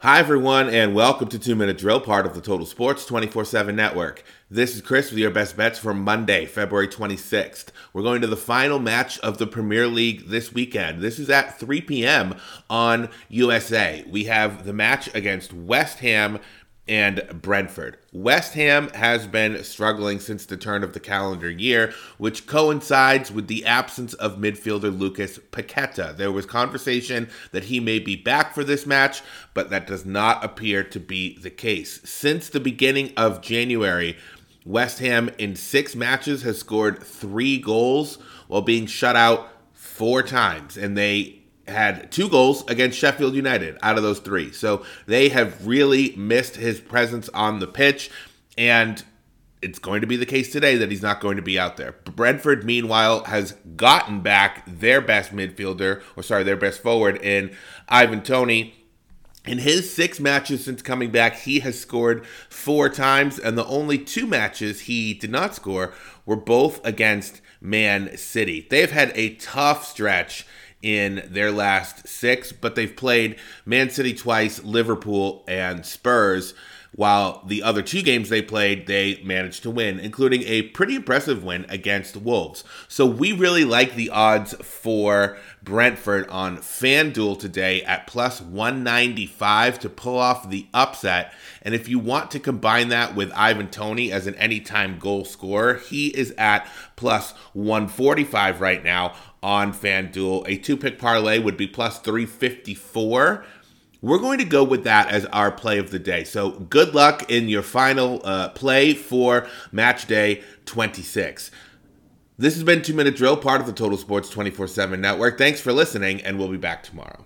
Hi, everyone, and welcome to Two Minute Drill, part of the Total Sports 24 7 network. This is Chris with your best bets for Monday, February 26th. We're going to the final match of the Premier League this weekend. This is at 3 p.m. on USA. We have the match against West Ham and Brentford. West Ham has been struggling since the turn of the calendar year, which coincides with the absence of midfielder Lucas Paqueta. There was conversation that he may be back for this match, but that does not appear to be the case. Since the beginning of January, West Ham in six matches has scored three goals while being shut out four times, and they had two goals against Sheffield United out of those three. So they have really missed his presence on the pitch. And it's going to be the case today that he's not going to be out there. Brentford, meanwhile, has gotten back their best midfielder, or sorry, their best forward in Ivan Toney. In his six matches since coming back, he has scored four times, and the only two matches he did not score were both against Man City. They've had a tough stretch in their last six, but they've played Man City twice, Liverpool, and Spurs. While the other two games they played, they managed to win, including a pretty impressive win against Wolves. So we really like the odds for Brentford on FanDuel today at plus 195 to pull off the upset. And if you want to combine that with Ivan Toney as an anytime goal scorer, he is at plus 145 right now on FanDuel. A two pick parlay would be plus 354. We're going to go with that as our play of the day. So good luck in your final uh, play for match day 26. This has been Two Minute Drill, part of the Total Sports 24 7 network. Thanks for listening, and we'll be back tomorrow.